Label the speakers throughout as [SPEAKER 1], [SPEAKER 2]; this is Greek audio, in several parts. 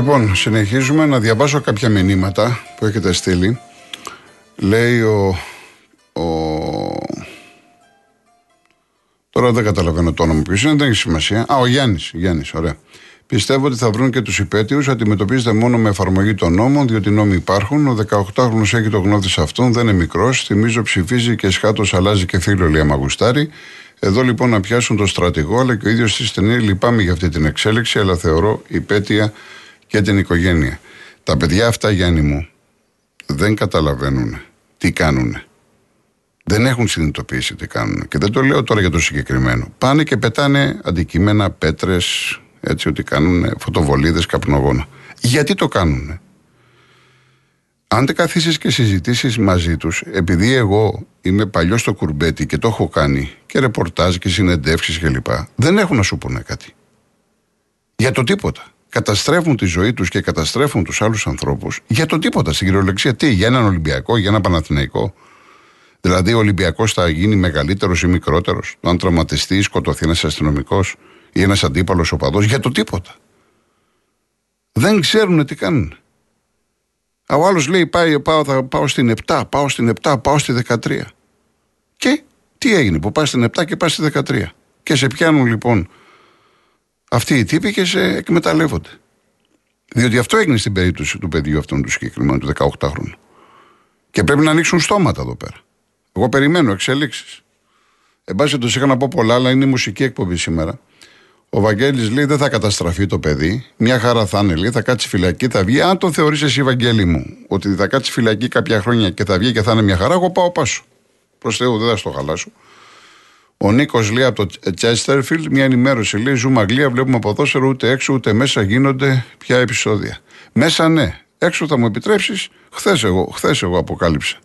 [SPEAKER 1] Λοιπόν, συνεχίζουμε να διαβάσω κάποια μηνύματα που έχετε στείλει. Λέει ο. ο... Τώρα δεν καταλαβαίνω το όνομα ποιος είναι, δεν έχει σημασία. Α, ο Γιάννης. Γιάννης, ωραία. Πιστεύω ότι θα βρουν και τους υπέτειους. Αντιμετωπίζεται μόνο με εφαρμογή των νόμων, διότι νόμοι υπάρχουν. Ο 18χρονο έχει το γνώδι σε αυτόν, δεν είναι μικρός. Θυμίζω ψηφίζει και σχάτω αλλάζει και φίλο, λέει Αμαγουστάρη. Εδώ λοιπόν να πιάσουν το στρατηγό, αλλά και ο ίδιος στη στενή λυπάμαι για αυτή την εξέλιξη, αλλά θεωρώ υπέτεια και την οικογένεια. Τα παιδιά αυτά, Γιάννη μου, δεν καταλαβαίνουν τι κάνουν. Δεν έχουν συνειδητοποιήσει τι κάνουν. Και δεν το λέω τώρα για το συγκεκριμένο. Πάνε και πετάνε αντικείμενα, πέτρες, έτσι ότι κάνουν φωτοβολίδες, καπνογόνα. Γιατί το κάνουν. Αν δεν καθίσεις και συζητήσεις μαζί τους, επειδή εγώ είμαι παλιός στο κουρμπέτι και το έχω κάνει και ρεπορτάζ και συνεντεύξεις κλπ., δεν έχουν να σου πούνε κάτι. Για το τίποτα καταστρέφουν τη ζωή τους και καταστρέφουν τους άλλους ανθρώπους για το τίποτα. Στην κυριολεξία, τι, για έναν Ολυμπιακό, για έναν Παναθηναϊκό. Δηλαδή, ο Ολυμπιακός θα γίνει μεγαλύτερος ή μικρότερος, αν τραυματιστεί ή σκοτωθεί ένας αστυνομικός ή ένας αντίπαλος οπαδός, για το τίποτα. Δεν ξέρουν τι κάνουν. Ο άλλος λέει: πάει, πάω, θα πάω στην 7, πάω στην 7, πάω στη 13. Και τι έγινε που πάει στην 7 και πάει στη 13. Και σε πιάνουν λοιπόν αυτοί οι τύποι και σε εκμεταλλεύονται. Διότι αυτό έγινε στην περίπτωση του παιδιού αυτού του συγκεκριμένου, του 18χρονου. Και πρέπει να ανοίξουν στόματα εδώ πέρα. Εγώ περιμένω εξελίξεις. Εν πάση το είχα να πω πολλά, αλλά είναι η μουσική εκπομπή σήμερα. Ο Βαγγέλης λέει δεν θα καταστραφεί το παιδί. Μια χαρά θα είναι, λέει, θα κάτσει φυλακή, θα βγει. Αν τον θεωρείς εσύ, Βαγγέλη μου, ότι θα κάτσει φυλακή κάποια χρόνια και θα βγει και θα είναι μια χαρά, εγώ πάω πάσο. Προς Θεού, δεν θα στο χαλάσω. Ο Νίκος λέει από το Τσέστερφιλ, μια ενημέρωση λέει: Ζούμε Αγγλία, βλέπουμε ποδόσφαιρο ούτε έξω ούτε μέσα γίνονται πια επεισόδια. Μέσα ναι, έξω θα μου επιτρέψεις; Χθες εγώ, χθες εγώ αποκάλυψα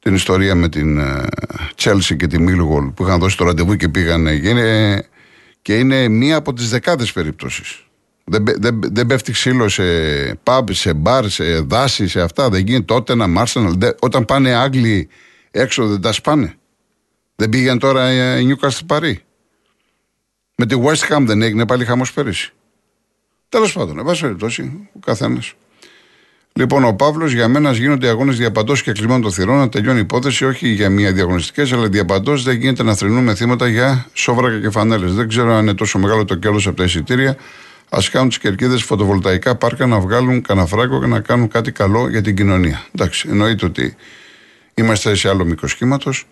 [SPEAKER 1] την ιστορία με την Τσέλσι και τη Μίλγολ που είχαν δώσει το ραντεβού και πήγανε. Και είναι, και είναι μία από τις δεκάδες περιπτώσεις. Δεν, δεν, δεν πέφτει ξύλο σε pub, σε μπαρ, σε δάση, σε αυτά. Δεν γίνεται τότε να Μάρσεναλ. Όταν πάνε Άγγλοι έξω δεν τα σπάνε. Δεν πήγαν τώρα η Νιούκαστ Παρή. Με τη West Ham δεν έγινε πάλι χαμός πέρυσι. Τέλος πάντων, εν πάση περιπτώσει, ο καθένας. Λοιπόν, ο Παύλος για μένα γίνονται αγώνες διαπαντός και κλειμών των θυρών. Να τελειώνει η υπόθεση, όχι για μία διαγωνιστικές, αλλά διαπαντός δεν γίνεται να θρυνούμε θύματα για σόβρακα και φανέλε. Δεν ξέρω αν είναι τόσο μεγάλο το κέλο από τα εισιτήρια. Α κάνουν τις κερκίδες φωτοβολταϊκά πάρκα να βγάλουν κανένα φράγκο και να κάνουν κάτι καλό για την κοινωνία. Εντάξει, εννοείται ότι είμαστε σε άλλο μήκος κύματος.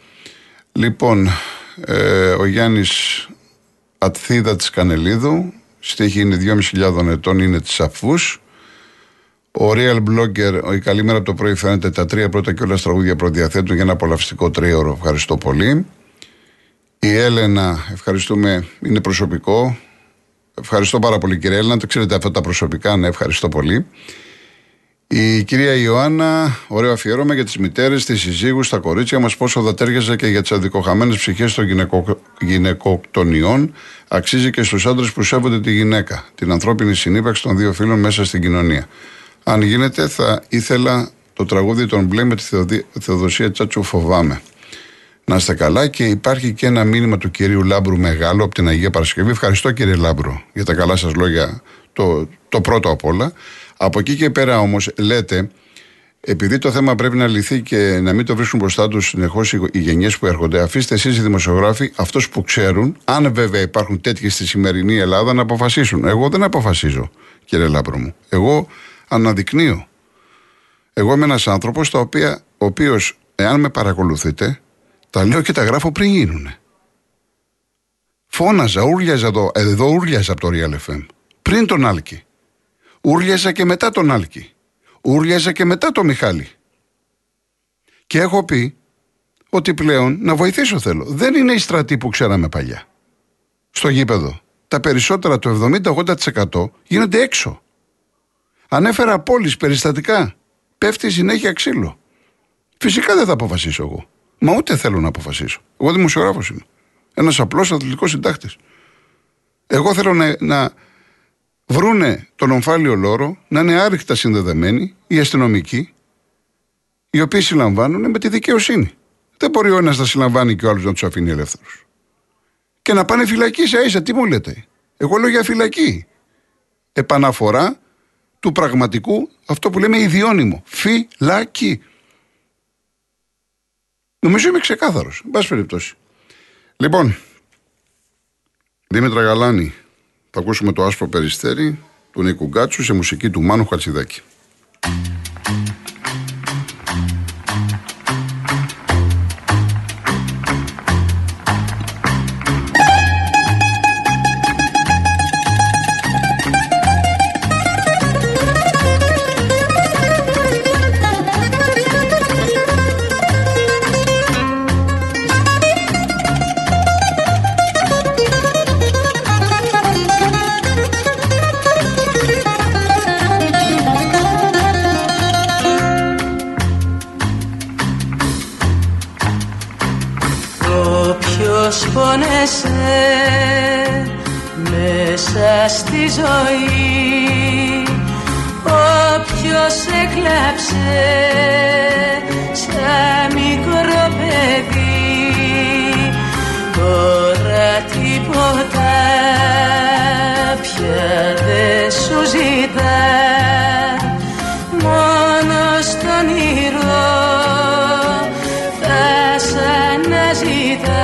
[SPEAKER 1] Λοιπόν, ε, ο Γιάννης Ατθίδα της Κανελίδου, στίχη είναι 2.500 ετών, είναι της Αφούς. Ο Real Blogger, η καλή μέρα από το πρωί φαίνεται τα τρία πρώτα και όλα τραγούδια προδιαθέτουν για ένα απολαυστικό τρίωρο. Ευχαριστώ πολύ. Η Έλενα, ευχαριστούμε, είναι προσωπικό. Ευχαριστώ πάρα πολύ κύριε Έλενα, το ξέρετε αυτά τα προσωπικά, ναι, ευχαριστώ πολύ. Η κυρία Ιωάννα, ωραίο αφιέρωμα για τις μητέρες, τις συζύγους, τα κορίτσια μας, πόσο θα τέριαζε και για τις αδικοχαμένες ψυχές των γυναικο... γυναικοκτονιών. Αξίζει και στους άντρες που σέβονται τη γυναίκα, την ανθρώπινη συνύπαρξη των δύο φίλων μέσα στην κοινωνία. Αν γίνεται, θα ήθελα το τραγούδι των μπλε με τη Θεοδοσία Τσάτσου Φοβάμαι. Να είστε καλά και υπάρχει και ένα μήνυμα του κυρίου Λάμπρου Μεγάλο από την Αγία Παρασκευή. Ευχαριστώ κύριε Λάμπρου για τα καλά σας λόγια, το, το πρώτο απ' όλα. Από εκεί και πέρα όμως λέτε, επειδή το θέμα πρέπει να λυθεί και να μην το βρίσκουν μπροστά τους συνεχώς οι γενιές που έρχονται, αφήστε εσείς οι δημοσιογράφοι, αυτούς που ξέρουν, αν βέβαια υπάρχουν τέτοιοι στη σημερινή Ελλάδα, να αποφασίσουν. Εγώ δεν αποφασίζω, κύριε Λάμπρο μου. Εγώ αναδεικνύω. Εγώ είμαι ένας άνθρωπος, ο οποίος, εάν με παρακολουθείτε, τα λέω και τα γράφω πριν γίνουν. Φώναζα, ούρλιαζα εδώ, εδώ ούρλιαζα από το Real FM. Πριν τον Άλκη. Ούρλιαζα και μετά τον Άλκη. Ούρλιαζα και μετά τον Μιχάλη. Και έχω πει ότι πλέον να βοηθήσω θέλω. Δεν είναι οι στρατοί που ξέραμε παλιά. Στο γήπεδο. Τα περισσότερα, το 70-80% γίνονται έξω. Ανέφερα πόλεις περιστατικά. Πέφτει συνέχεια ξύλο. Φυσικά δεν θα αποφασίσω εγώ. Μα ούτε θέλω να αποφασίσω. Εγώ δημοσιογράφος είμαι. Ένας απλός αθλητικός συντάκτης. Εγώ θέλω να, να βρούνε τον ομφάλιο λόρο να είναι άρρηκτα συνδεδεμένοι οι αστυνομικοί, οι οποίοι συλλαμβάνουν με τη δικαιοσύνη. Δεν μπορεί ο ένας να συλλαμβάνει και ο άλλος να τους αφήνει ελεύθερους. Και να πάνε φυλακή σε ίσα, τι μου λέτε. Εγώ λέω για φυλακή. Επαναφορά του πραγματικού, αυτό που λέμε ιδιώνυμο. Φυλακή. Νομίζω είμαι ξεκάθαρος. Εν πάση περιπτώσει. Λοιπόν, Δήμητρα Γαλάνη, θα ακούσουμε το άσπρο περιστέρι του Νίκου Γκάτσου σε μουσική του Μάνου Χατσιδάκη.
[SPEAKER 2] Μέσα στη ζωή. Όποιος έκλαψε σαν μικρό παιδί Τώρα τίποτα πια δεν σου ζητά. Μόνο στον ήρω θα σ' αναζητά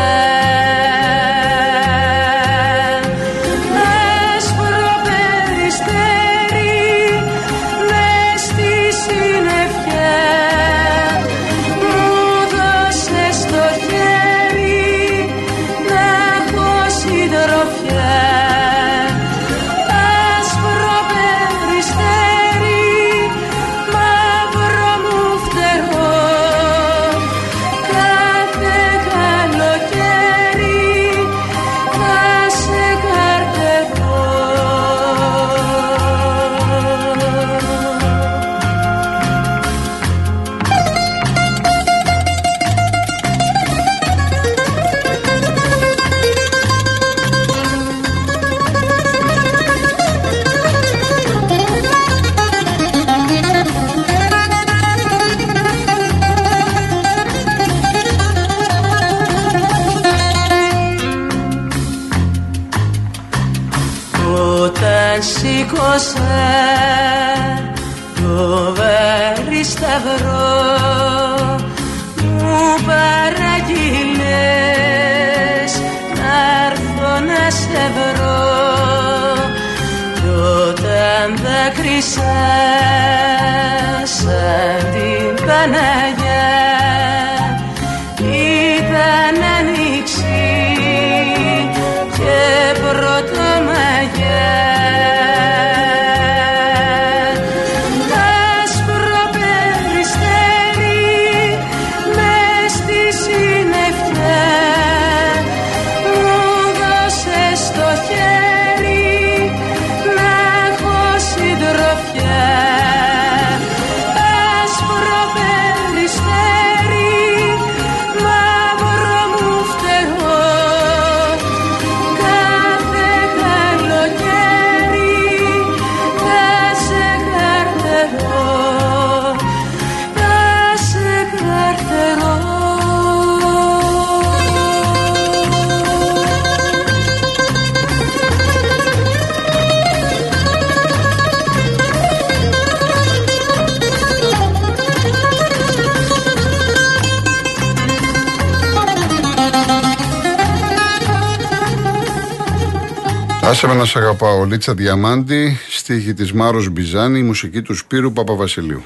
[SPEAKER 1] Άσε με να σε αγαπάω. Λίτσα Διαμάντη, στίχη της Μάρος Μπιζάνη, μουσική του Σπύρου Παπαβασιλείου.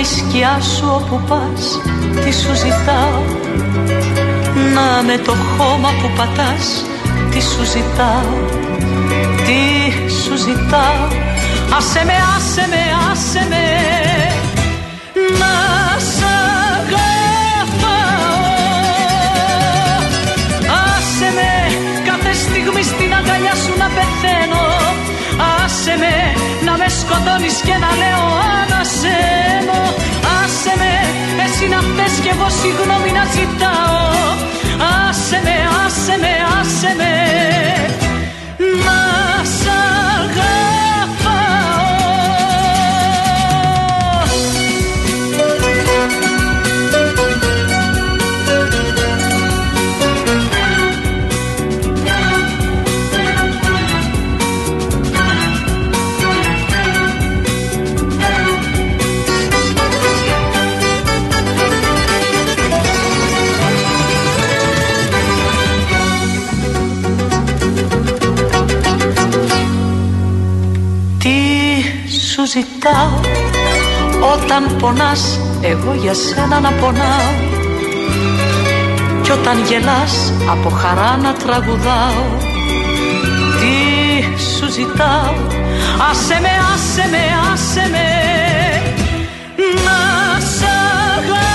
[SPEAKER 2] Να με σκιά σου όπου πας Τι σου ζητάω. Να με το χώμα που πατάς Τι σου ζητάω. Τι σου ζητάω. Άσε με, άσε με, άσε με. Να σ' αγαπάω. Άσε με κάθε στιγμή στην αγκαλιά σου να πεθαίνω. Άσε με να με σκοτώ
[SPEAKER 3] σκοτώνεις και να λέω ανασένω Άσε με, εσύ να θες κι εγώ συγγνώμη να ζητάω. Άσε με, άσε με, άσε με Όταν πονάς εγώ για σένα να πονάω. Κι όταν γελάς από χαρά να τραγουδάω. Τι σου ζητάω Άσε με, άσε με, άσε με. Να σ' αγαπάω.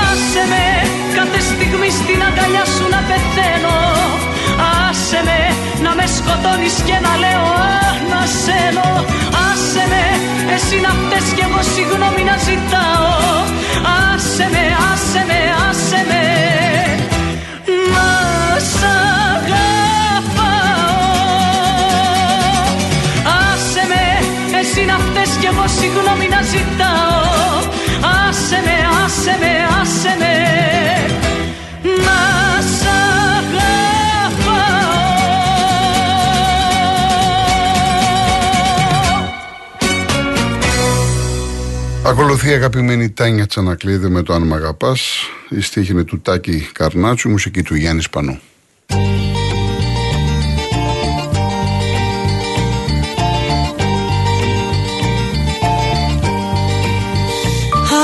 [SPEAKER 3] Άσε με κάθε στιγμή στην αγκαλιά σου να πεθαίνω. Άσε με να με σκοτώνεις και να λέω ανασένω Άσε με εσύ να φταίς κι εγώ συγγνώμη να ζητάω. Άσε με, άσε με, άσε με. Να σ' αγαπάω. Άσε με εσύ να φταίς κι εγώ συγγνώμη να ζητάω
[SPEAKER 1] Ακολουθεί η αγαπημένη Τάνια Τσανακλείδη με το Αν Μ' Αγαπάς. Η στίχη είναι του Τάκη Καρνάτσου, η μουσική του Γιάννη Σπανού.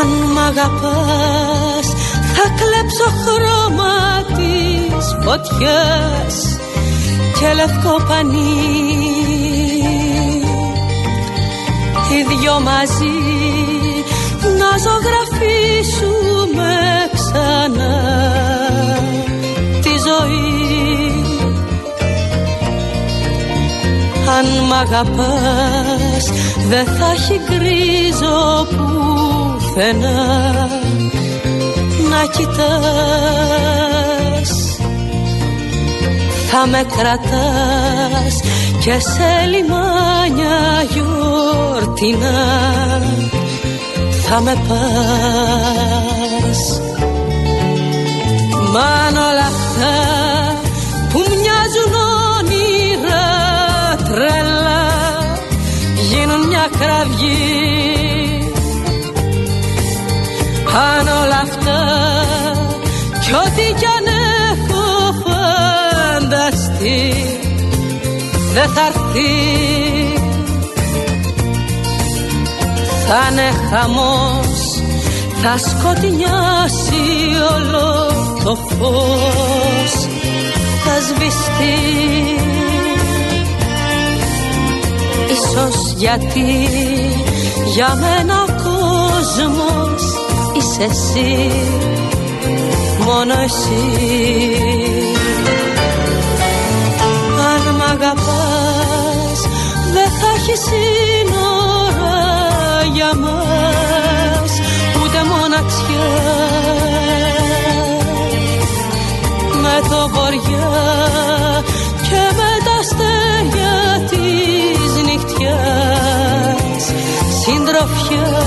[SPEAKER 2] Αν μ' αγαπάς θα κλέψω χρώμα της φωτιάς και λευκό πανί οι δυο μαζί να ζωγραφίσουμε ξανά τη ζωή. Αν μ' αγαπάς δεν θα έχει γκρίζο πουθενά. Να κοιτάς θα με κρατάς και σε λιμάνια γιορτινά θα με πας. Μ' όλα αυτά που μοιάζουν όνειρα τρελά γίνουν μια κραυγή. Αν όλα αυτά κι ό,τι κι αν έχω φανταστεί δεν θα έρθει θα είναι χαμός. Θα σκοτεινιάσει όλο το φως. Θα σβηστεί. Ίσως γιατί για μένα ο κόσμος είσαι εσύ. Μόνο εσύ. Αν μ' αγαπάς δεν θα έχεις για μας ούτε μοναξιά. Με το βοριά και με τα αστέρια της νυχτιάς συντροφιά.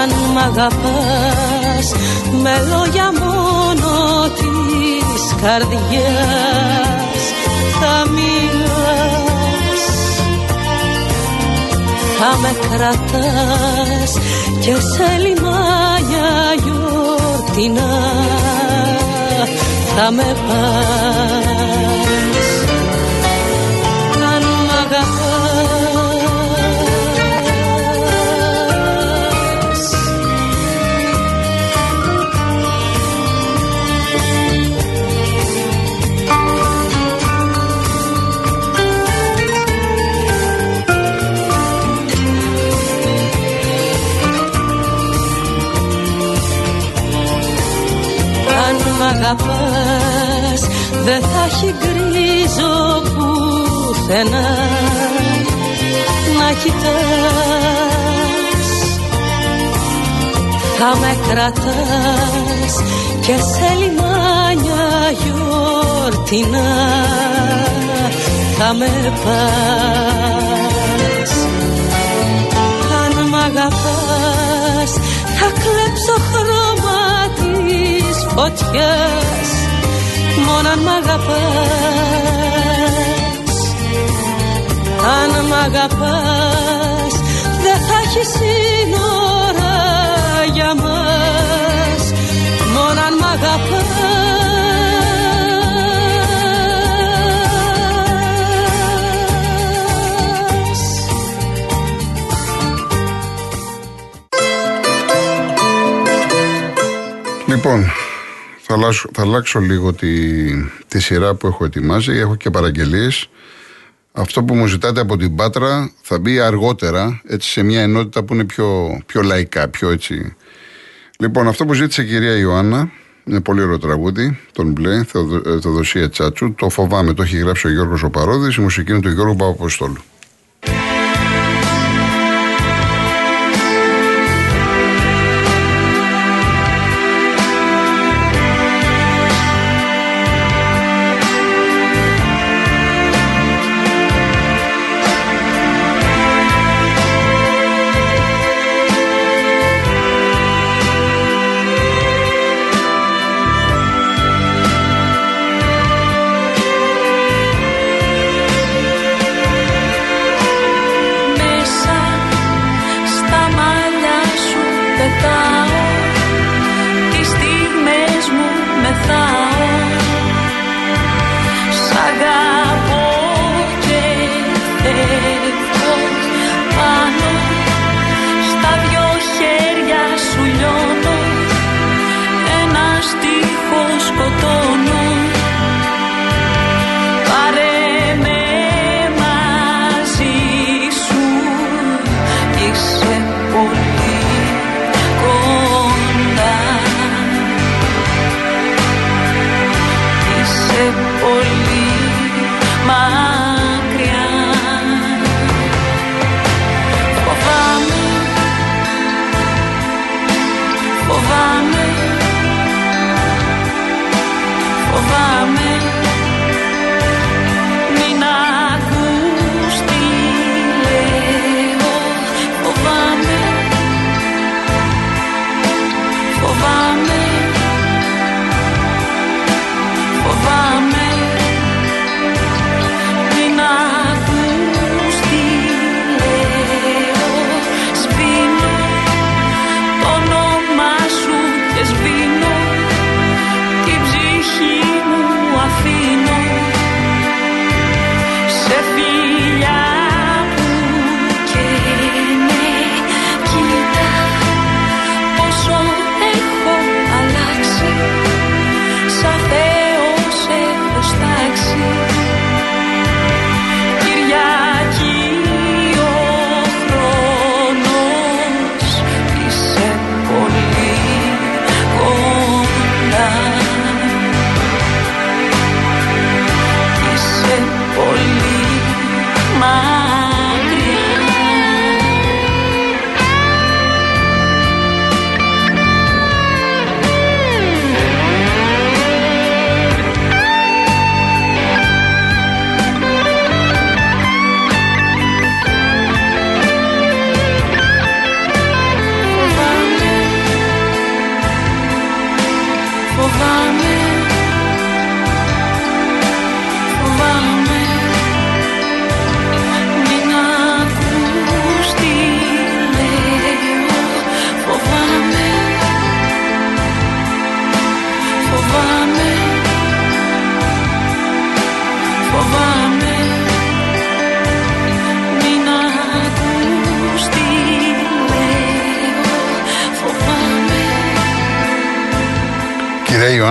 [SPEAKER 2] Αν μ' αγαπάς με λόγια μόνο της καρδιάς θα με κρατάς και σε λιμάνια γιορτινά. Θα με πας αγαπάς δεν θα έχει γκρίζο πουθενά. Να κοιτάς. Θα με κρατάς και σε λιμάνια γιορτινά. Θα με πας της φωτιάς μόνο αν μ' αγαπάς. Αν μ' αγαπάς δεν θα έχεις σύνορα για μας. Μόνο αν μ' αγαπάς.
[SPEAKER 3] Λοιπόν, θα αλλάξω, θα αλλάξω λίγο τη, τη σειρά που έχω ετοιμάσει. Έχω και παραγγελίες. Αυτό που μου ζητάτε από την Πάτρα θα μπει αργότερα, έτσι σε μια ενότητα που είναι πιο, πιο λαϊκά, πιο έτσι. Λοιπόν, αυτό που ζήτησε η κυρία Ιωάννα, είναι πολύ ωραίο τραγούδι, τον μπλε, Θεοδο- ε, Θεοδοσία Τσάτσου. Το φοβάμαι, το έχει γράψει ο Γιώργος Οπαρόδης, η μουσική είναι του Γιώργου Παπαποστόλου.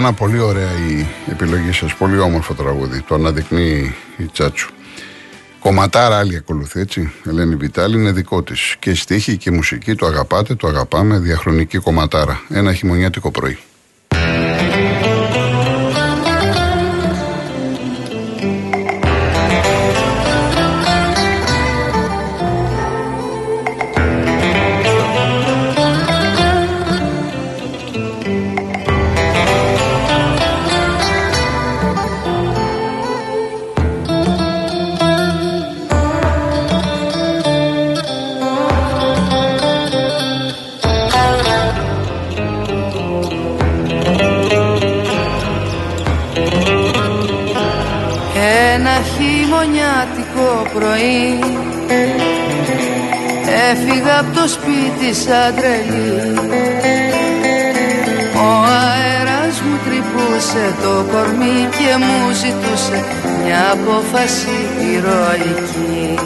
[SPEAKER 3] Κυρία Ιωάννα, πολύ ωραία η επιλογή σας, πολύ όμορφο τραγούδι. Το αναδεικνύει η Τσάτσου. Κομματάρα άλλη ακολουθεί, έτσι. Ελένη Βιτάλη είναι δικό της. Και στίχη και μουσική, το αγαπάτε, το αγαπάμε. Διαχρονική κομματάρα. Ένα χειμωνιάτικο πρωί.
[SPEAKER 4] Έφυγα από το σπίτι σαν τρελή Ο αέρας μου τρυπούσε το κορμί και μου ζητούσε μια απόφαση ηρωική.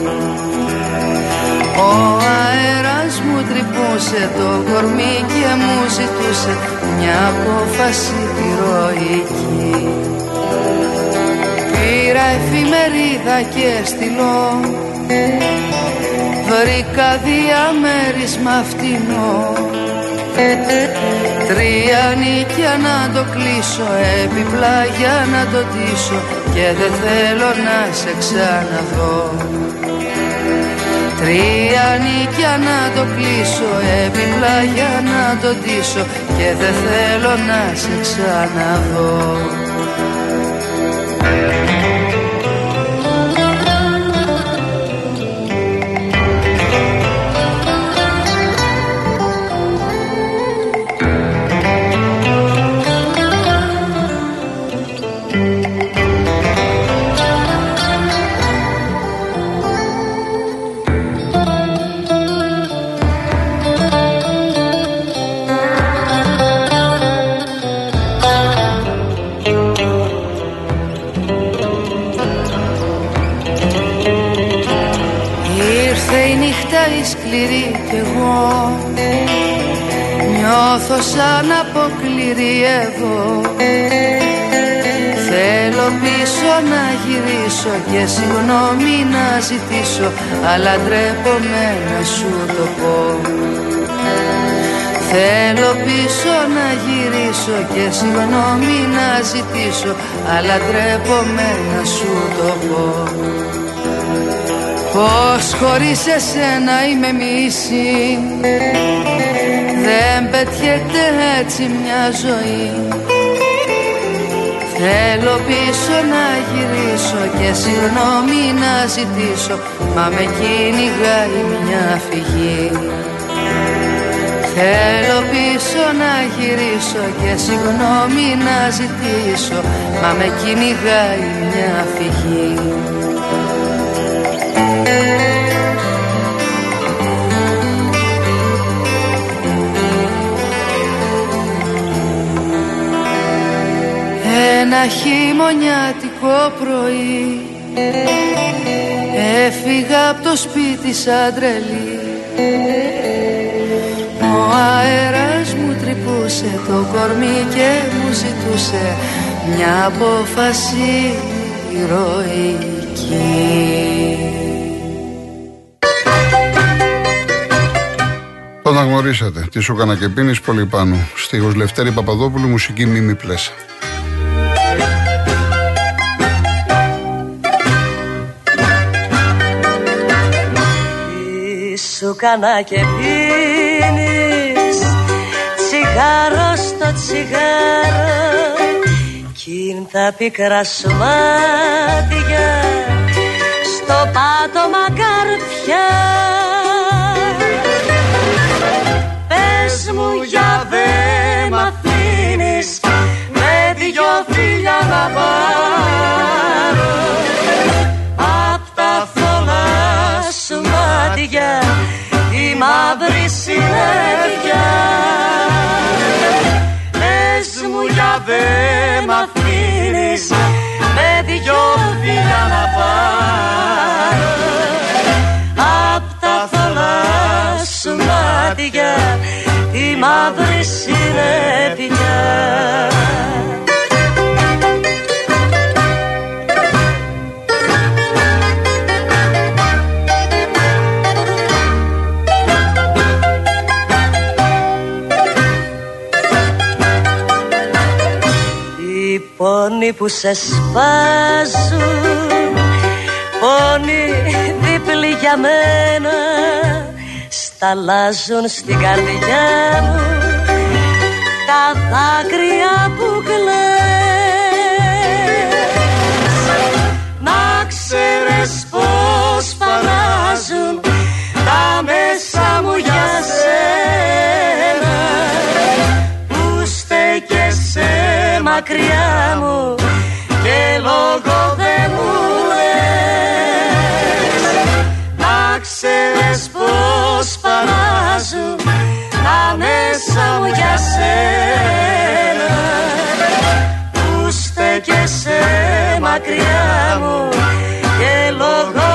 [SPEAKER 4] Ο αέρας μου τρυπούσε το κορμί και μου ζητούσε μια απόφαση ηρωική. Πήρα εφημερίδα και στυλό Βρήκα διαμέρισμα φτηνό Τρία νίκια να το κλείσω Επιπλά για να το τίσω Και δεν θέλω να σε ξαναδώ. Τρία νίκια να το κλείσω Επιπλά για να το τίσω Και δεν θέλω να σε ξαναδώ Νιώθω σαν αποκληρή εδώ. Θέλω πίσω να γυρίσω και συγγνώμη να ζητήσω Αλλά ντρέπομαι να σου το πω. Θέλω πίσω να γυρίσω και συγγνώμη να ζητήσω Αλλά ντρέπομαι να σου το πω. Πως χωρίς εσένα είμαι μίση Δεν πετιέται έτσι μια ζωή. Θέλω πίσω να γυρίσω και συγγνώμη να ζητήσω Μα με κυνηγάει μια φυγή. Θέλω πίσω να γυρίσω και συγγνώμη να ζητήσω Μα με κυνηγάει μια φυγή ένα χειμωνιάτικο πρωί Έφυγα από το σπίτι σαν τρελή Ο αέρας μου τρυπούσε το κορμί και μου ζητούσε μια απόφαση ηρωική
[SPEAKER 1] Όταν γνωρίσατε, τι σου έκανα και πίνεις πολύ πάνω. Στίχος Λευτέρη Παπαδόπουλου, μουσική Μίμη Πλέσα.
[SPEAKER 5] Σου κάνα και πίνεις. Τσιγάρο στο τσιγάρο κι τα πικρά σου μάτια. Στο πάτωμα καρφιά μου για δε μ' αφήνεις. Με δυο φίλια να πάρω φίλια να πάρω απ' τα θολά σου μάτια τη μαύρη συνέπεια Οι πόνοι που σε σπάζουν Πόνοι δίπλοι για μένα σταλάζουν στην καρδιά μου τα δάκρυα που κλαις. Να ξέρεις πως φανάζουν τα μέσα μου για σένα. Που στέκεσαι μακριά μου και λόγο σου τα μέσα μου για σένα. Που στέκεσαι μακριά μου και λόγω